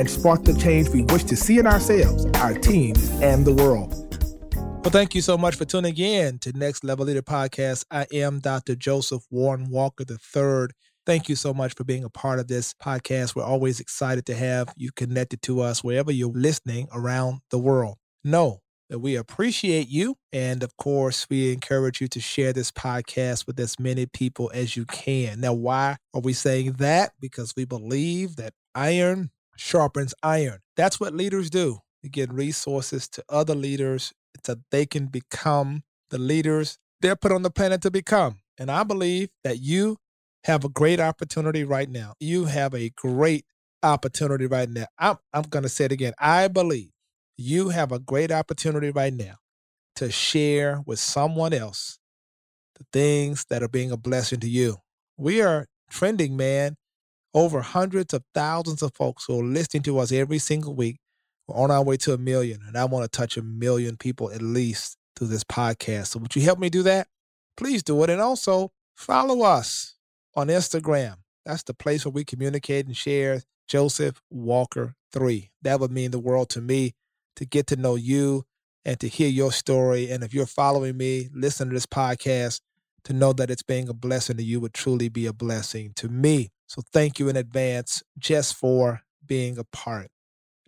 and spark the change we wish to see in ourselves, our teams, and the world. Well, thank you so much for tuning in to Next Level Leader Podcast. I am Dr. Joseph Warren Walker III. Thank you so much for being a part of this podcast. We're always excited to have you connected to us wherever you're listening around the world. Know that we appreciate you. And of course, we encourage you to share this podcast with as many people as you can. Now, why are we saying that? Because we believe that iron sharpens iron. That's what leaders do. We get resources to other leaders so they can become the leaders they're put on the planet to become. And I believe that you have a great opportunity right now. You have a great opportunity right now. I'm, I'm going to say it again. I believe you have a great opportunity right now to share with someone else the things that are being a blessing to you. We are trending, man, over hundreds of thousands of folks who are listening to us every single week. We're on our way to a million, and I want to touch a million people at least through this podcast. So, would you help me do that? Please do it. And also follow us on Instagram. That's the place where we communicate and share Joseph Walker 3. That would mean the world to me to get to know you and to hear your story. And if you're following me, listen to this podcast, to know that it's being a blessing to you would truly be a blessing to me. So thank you in advance just for being a part.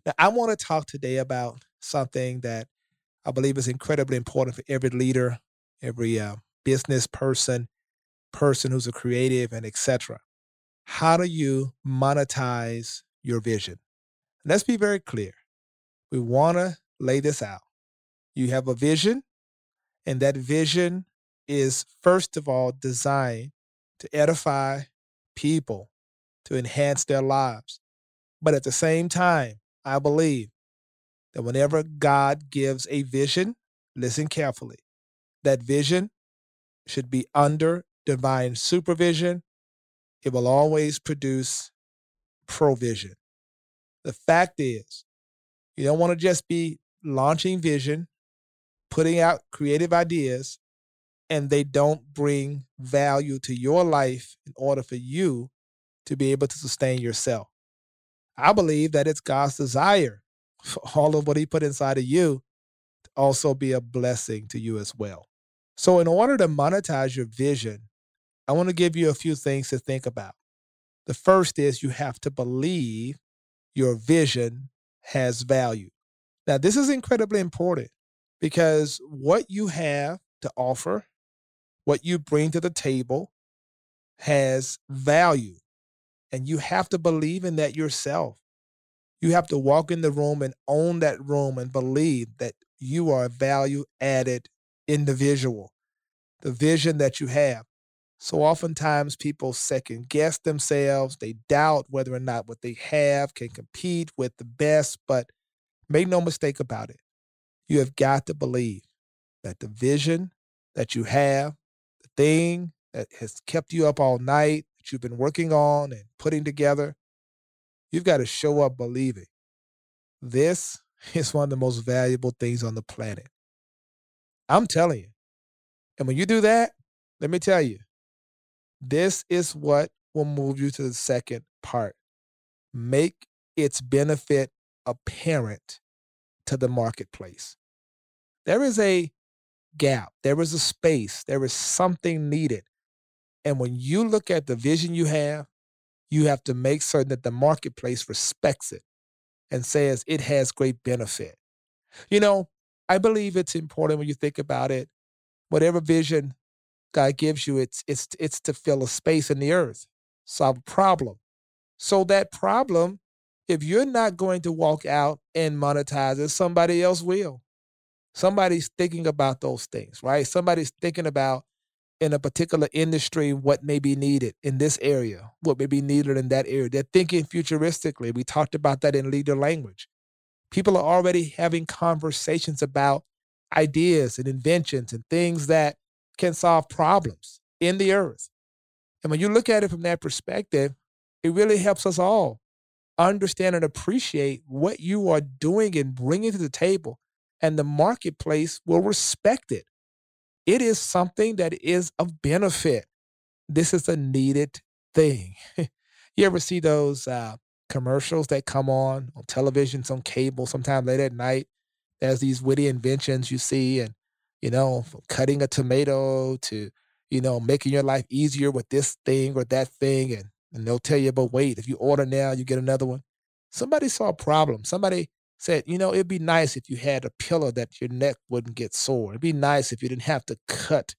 Now, I want to talk today about something that I believe is incredibly important for every leader, every uh, business person, person who's a creative, and etc. How do you monetize your vision? And let's be very clear we want to lay this out. You have a vision, and that vision is, first of all, designed to edify people, to enhance their lives. But at the same time, I believe that whenever God gives a vision, listen carefully, that vision should be under divine supervision. It will always produce provision. The fact is, you don't want to just be launching vision, putting out creative ideas, and they don't bring value to your life in order for you to be able to sustain yourself. I believe that it's God's desire for all of what He put inside of you to also be a blessing to you as well. So, in order to monetize your vision, I want to give you a few things to think about. The first is you have to believe your vision has value. Now, this is incredibly important because what you have to offer, what you bring to the table, has value. And you have to believe in that yourself. You have to walk in the room and own that room and believe that you are a value added individual, the vision that you have. So oftentimes people second guess themselves. They doubt whether or not what they have can compete with the best. But make no mistake about it. You have got to believe that the vision that you have, the thing that has kept you up all night, that you've been working on and putting together, you've got to show up believing. This is one of the most valuable things on the planet. I'm telling you. And when you do that, let me tell you, this is what will move you to the second part. Make its benefit apparent to the marketplace. There is a gap, there is a space, there is something needed. And when you look at the vision you have, you have to make certain that the marketplace respects it and says it has great benefit. You know, I believe it's important when you think about it, whatever vision God gives you, it's it's it's to fill a space in the earth, solve a problem. So that problem, if you're not going to walk out and monetize it, somebody else will. Somebody's thinking about those things, right? Somebody's thinking about in a particular industry what may be needed in this area, what may be needed in that area. They're thinking futuristically. We talked about that in leader language. People are already having conversations about ideas and inventions and things that can solve problems in the earth. And when you look at it from that perspective, it really helps us all understand and appreciate what you are doing and bringing to the table, and the marketplace will respect it. It is something that is of benefit. This is a needed thing. you ever see those uh, commercials that come on on television, some cable, sometime late at night? There's these witty inventions you see, and you know, cutting a tomato to you know making your life easier with this thing or that thing, and and they'll tell you, but wait, if you order now, you get another one. Somebody saw a problem. Somebody said, you know, it'd be nice if you had a pillow that your neck wouldn't get sore. It'd be nice if you didn't have to cut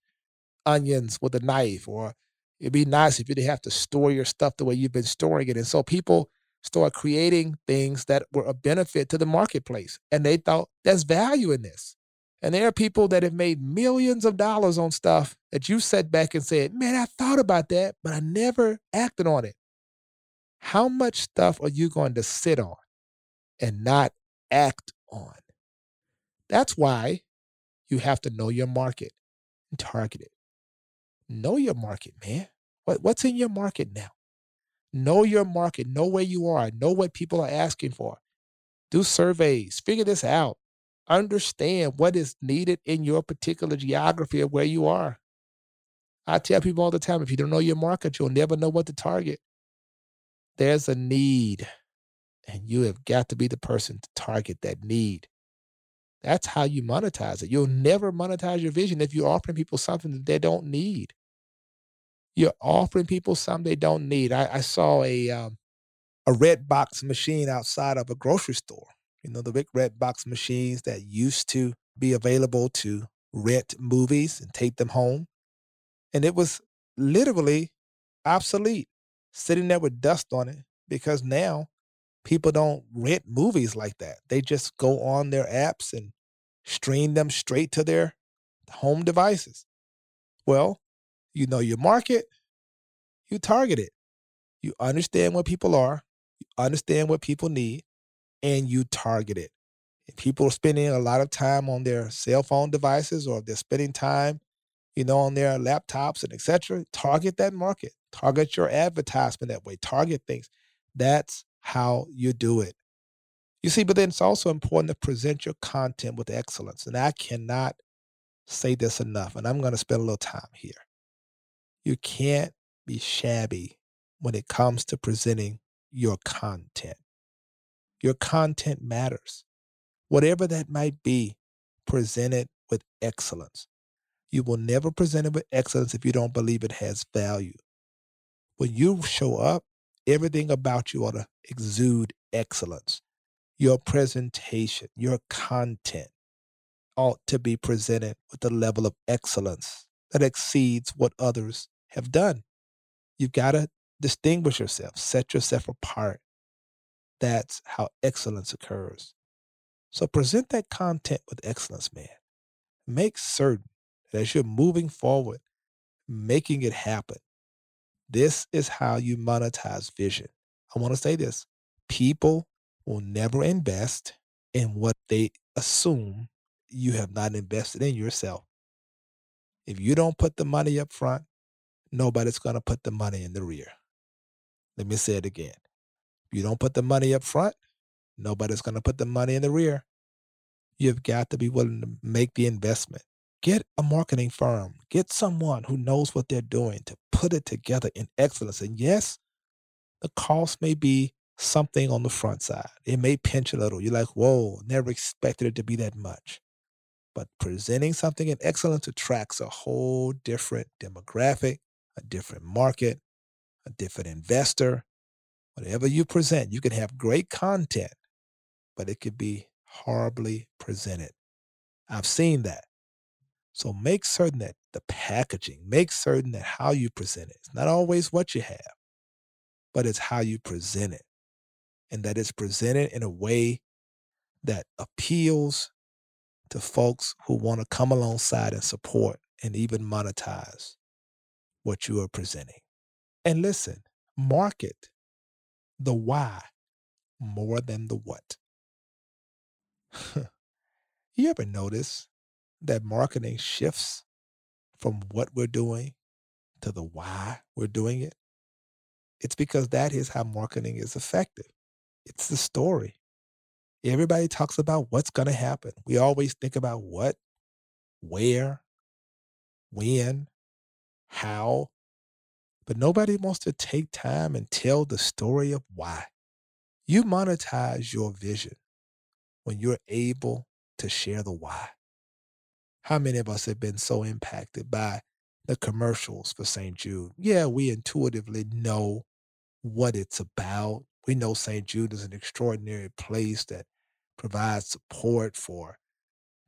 onions with a knife, or it'd be nice if you didn't have to store your stuff the way you've been storing it. And so people start creating things that were a benefit to the marketplace. And they thought there's value in this. And there are people that have made millions of dollars on stuff that you sat back and said, man, I thought about that, but I never acted on it. How much stuff are you going to sit on and not act on? That's why you have to know your market and target it. Know your market, man. What, what's in your market now? Know your market. Know where you are. Know what people are asking for. Do surveys. Figure this out understand what is needed in your particular geography of where you are. I tell people all the time if you don't know your market, you'll never know what to target. There's a need, and you have got to be the person to target that need. That's how you monetize it. You'll never monetize your vision if you're offering people something that they don't need. You're offering people something they don't need. I, I saw a um, a Redbox machine outside of a grocery store you know, the big Redbox machines that used to be available to rent movies and take them home. And it was literally obsolete, sitting there with dust on it because now people don't rent movies like that. They just go on their apps and stream them straight to their home devices. Well, you know your market, you target it. You understand what people are, you understand what people need, and you target it. If people are spending a lot of time on their cell phone devices or they're spending time, you know, on their laptops and etc. Target that market. Target your advertisement that way. Target things. That's how you do it. You see, but then it's also important to present your content with excellence. And I cannot say this enough, and I'm going to spend a little time here. You can't be shabby when it comes to presenting your content. Your content matters. Whatever that might be, present it with excellence. You will never present it with excellence if you don't believe it has value. When you show up, everything about you ought to exude excellence. Your presentation, your content ought to be presented with a level of excellence that exceeds what others have done. You've got to distinguish yourself, set yourself apart. That's how excellence occurs. So present that content with excellence, man. Make certain that as you're moving forward, making it happen, this is how you monetize vision. I want to say this people will never invest in what they assume you have not invested in yourself. If you don't put the money up front, nobody's going to put the money in the rear. Let me say it again. If you don't put the money up front, nobody's going to put the money in the rear. You've got to be willing to make the investment. Get a marketing firm, get someone who knows what they're doing to put it together in excellence. And yes, the cost may be something on the front side. It may pinch a little. You're like, whoa, never expected it to be that much. But presenting something in excellence attracts a whole different demographic, a different market, a different investor, Whatever you present, you can have great content, but it could be horribly presented. I've seen that. So make certain that the packaging, make certain that how you present it, it's not always what you have, but it's how you present it. And that it's presented in a way that appeals to folks who want to come alongside and support and even monetize what you are presenting. And listen, market the why more than the what. you ever notice that marketing shifts from what we're doing to the why we're doing it? It's because that is how marketing is effective. It's the story. Everybody talks about what's going to happen. We always think about what, where, when, how, but nobody wants to take time and tell the story of why. You monetize your vision when you're able to share the why. How many of us have been so impacted by the commercials for St. Jude? Yeah, we intuitively know what it's about. We know St. Jude is an extraordinary place that provides support for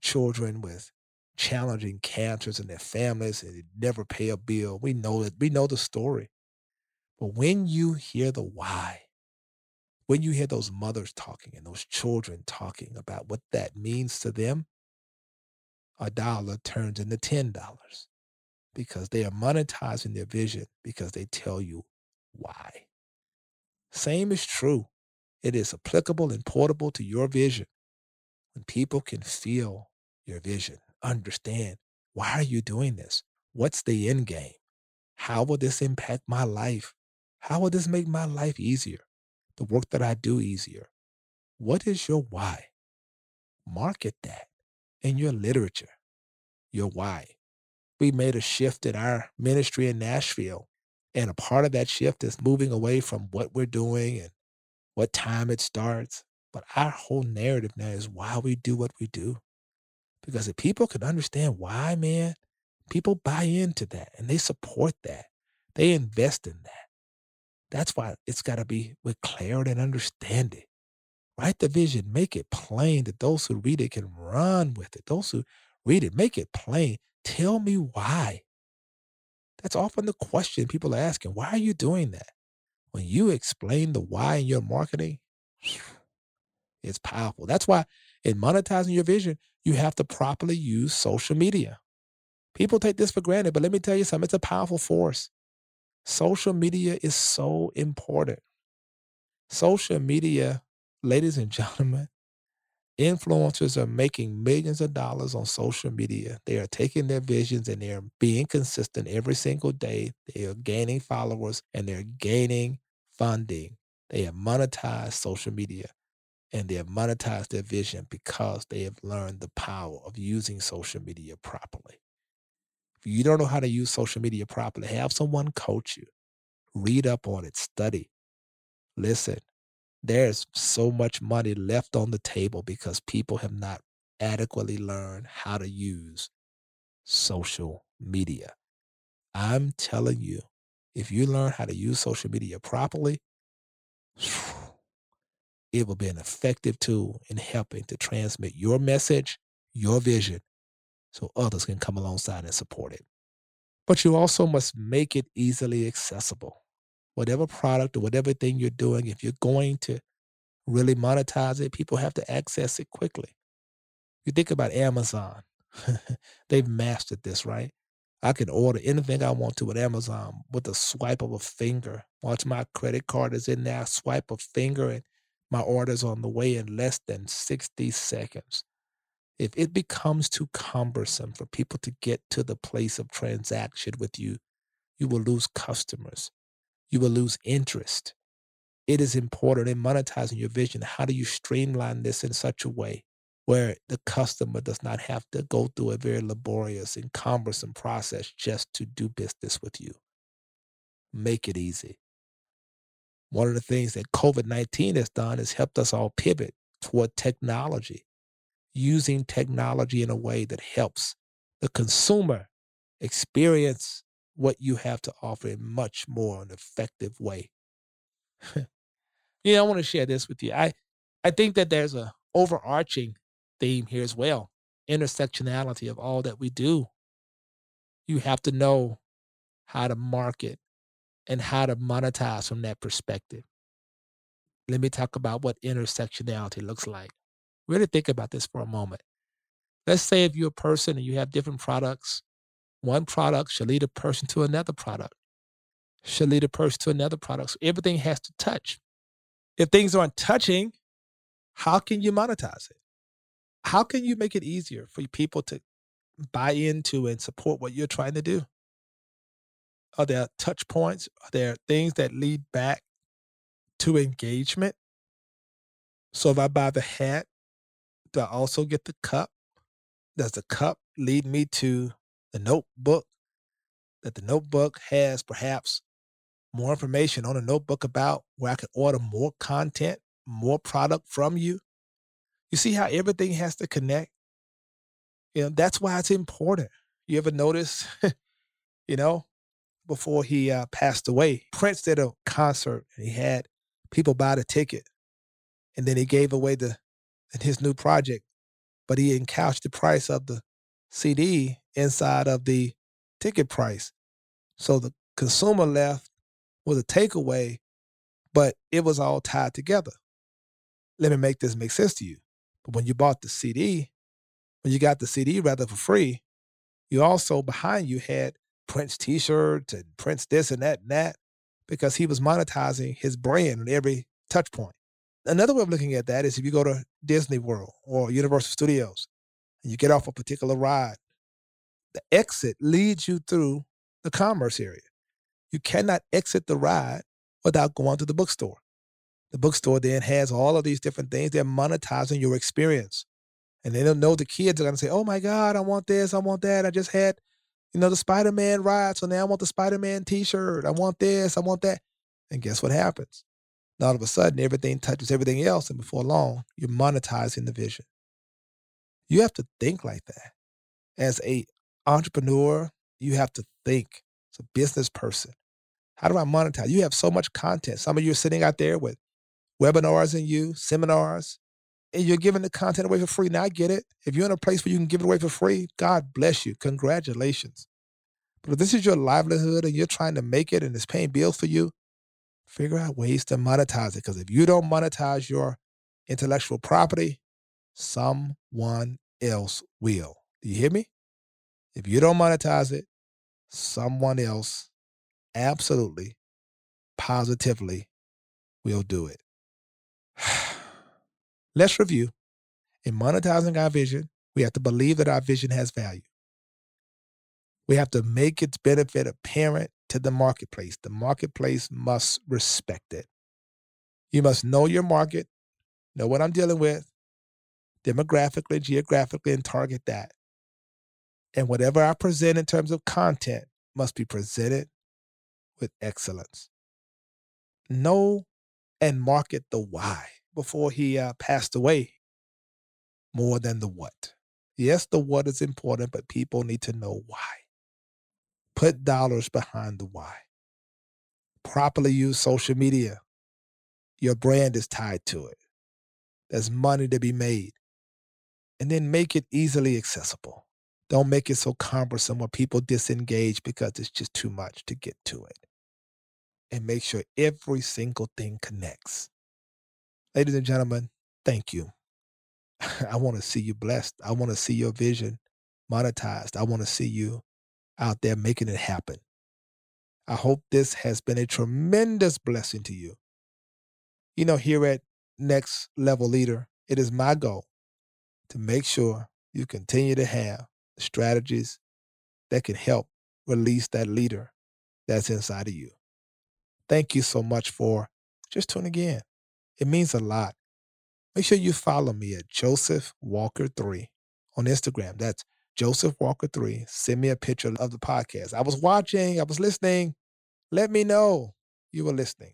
children with challenging cancers and their families and never pay a bill. We know that we know the story. But when you hear the why, when you hear those mothers talking and those children talking about what that means to them, a dollar turns into ten dollars because they are monetizing their vision because they tell you why. Same is true. It is applicable and portable to your vision. When people can feel your vision, understand why are you doing this? What's the end game? How will this impact my life? How will this make my life easier? The work that I do easier? What is your why? Market that in your literature, your why. We made a shift in our ministry in Nashville and a part of that shift is moving away from what we're doing and what time it starts. But our whole narrative now is why we do what we do. Because if people can understand why, man, people buy into that and they support that. They invest in that. That's why it's got to be with clarity and understanding. Write the vision, make it plain that those who read it can run with it. Those who read it, make it plain. Tell me why. That's often the question people are asking. Why are you doing that? When you explain the why in your marketing, it's powerful. That's why in monetizing your vision, you have to properly use social media. People take this for granted, but let me tell you something, it's a powerful force. Social media is so important. Social media, ladies and gentlemen, Influencers are making millions of dollars on social media. They are taking their visions and they're being consistent every single day. They are gaining followers and they're gaining funding. They have monetized social media and they have monetized their vision because they have learned the power of using social media properly. If you don't know how to use social media properly, have someone coach you. Read up on it, study. Listen, there's so much money left on the table because people have not adequately learned how to use social media. I'm telling you, if you learn how to use social media properly, it will be an effective tool in helping to transmit your message, your vision, so others can come alongside and support it. But you also must make it easily accessible whatever product or whatever thing you're doing, if you're going to really monetize it, people have to access it quickly. You think about Amazon, they've mastered this, right? I can order anything I want to with Amazon with a swipe of a finger. Once my credit card is in there, I swipe a finger and my order's on the way in less than 60 seconds. If it becomes too cumbersome for people to get to the place of transaction with you, you will lose customers you will lose interest. It is important in monetizing your vision. How do you streamline this in such a way where the customer does not have to go through a very laborious and cumbersome process just to do business with you? Make it easy. One of the things that COVID 19 has done is helped us all pivot toward technology, using technology in a way that helps the consumer experience what you have to offer in much more an effective way. yeah, I want to share this with you. I I think that there's a overarching theme here as well. Intersectionality of all that we do. You have to know how to market and how to monetize from that perspective. Let me talk about what intersectionality looks like. Really think about this for a moment. Let's say if you're a person and you have different products one product should lead a person to another product, should lead a person to another product. So everything has to touch. If things aren't touching, how can you monetize it? how can you make it easier for people to buy into and support what you're trying to do? Are there touch points? Are there things that lead back to engagement? So if I buy the hat, do I also get the cup? Does the cup lead me to the notebook? That the notebook has perhaps more information on a notebook about where I can order more content, more product from you. You see how everything has to connect? You know, that's why it's important. You ever notice, you know, before he uh, passed away, Prince did a concert and he had people buy the ticket. And then he gave away the his new project, but he encouched the price of the CD inside of the ticket price. So the consumer left with a takeaway, but it was all tied together. Let me make this make sense to you. But when you bought the CD, when you got the CD rather for free, you also behind you had Prince t-shirts and Prince this and that and that because he was monetizing his brand at every touch point. Another way of looking at that is if you go to Disney World or Universal Studios and you get off a particular ride, the exit leads you through the commerce area. You cannot exit the ride without going to the bookstore. The bookstore then has all of these different things. They're monetizing your experience. And they don't know the kids are going to say, oh my God, I want this, I want that. I just had, you know, the Spider Man ride. So now I want the Spider Man t shirt. I want this, I want that. And guess what happens? all of a sudden, everything touches everything else. And before long, you're monetizing the vision. You have to think like that. As a entrepreneur, you have to think as a business person. How do I monetize? You have so much content. Some of you are sitting out there with webinars in you, seminars, and you're giving the content away for free. Now I get it. If you're in a place where you can give it away for free, God bless you. Congratulations. But if this is your livelihood and you're trying to make it and it's paying bills for you, figure out ways to monetize it. Because if you don't monetize your intellectual property, someone else will. Do you hear me? If you don't monetize it, someone else absolutely, positively will do it. Let's review. In monetizing our vision, we have to believe that our vision has value. We have to make its benefit apparent to the marketplace. The marketplace must respect it. You must know your market, know what I'm dealing with, demographically, geographically, and target that. And whatever I present in terms of content must be presented with excellence. Know and market the why before he uh, passed away more than the what. Yes, the what is important, but people need to know why. Put dollars behind the why. Properly use social media. Your brand is tied to it. There's money to be made. And then make it easily accessible. Don't make it so cumbersome where people disengage because it's just too much to get to it. And make sure every single thing connects. Ladies and gentlemen, thank you. I want to see you blessed. I want to see your vision monetized. I want to see you out there making it happen. I hope this has been a tremendous blessing to you. You know, here at Next Level Leader, it is my goal to make sure you continue to have strategies that can help release that leader that's inside of you. Thank you so much for just tuning in. It means a lot. Make sure you follow me at Joseph Walker 3 on Instagram. That's Joseph Walker 3. Send me a picture of the podcast. I was watching, I was listening. Let me know you were listening.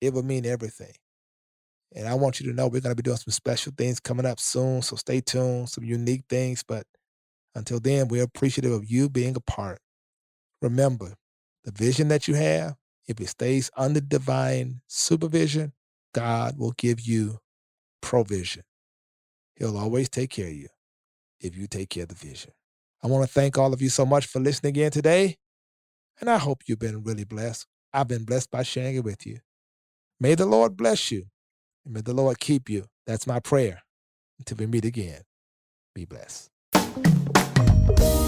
It would mean everything. And I want you to know we're going to be doing some special things coming up soon. So stay tuned, some unique things. But until then, we're appreciative of you being a part. Remember, the vision that you have, if it stays under divine supervision, God will give you provision. He'll always take care of you if you take care of the vision. I want to thank all of you so much for listening again today. And I hope you've been really blessed. I've been blessed by sharing it with you. May the Lord bless you. And may the Lord keep you. That's my prayer. Until we meet again, be blessed.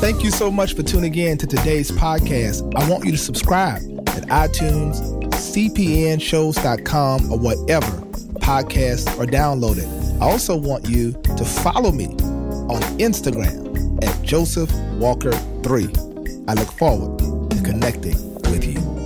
Thank you so much for tuning in to today's podcast. I want you to subscribe at iTunes, cpnshows.com, or whatever podcasts are downloaded. I also want you to follow me on Instagram at Joseph Walker 3. I look forward to connecting with you.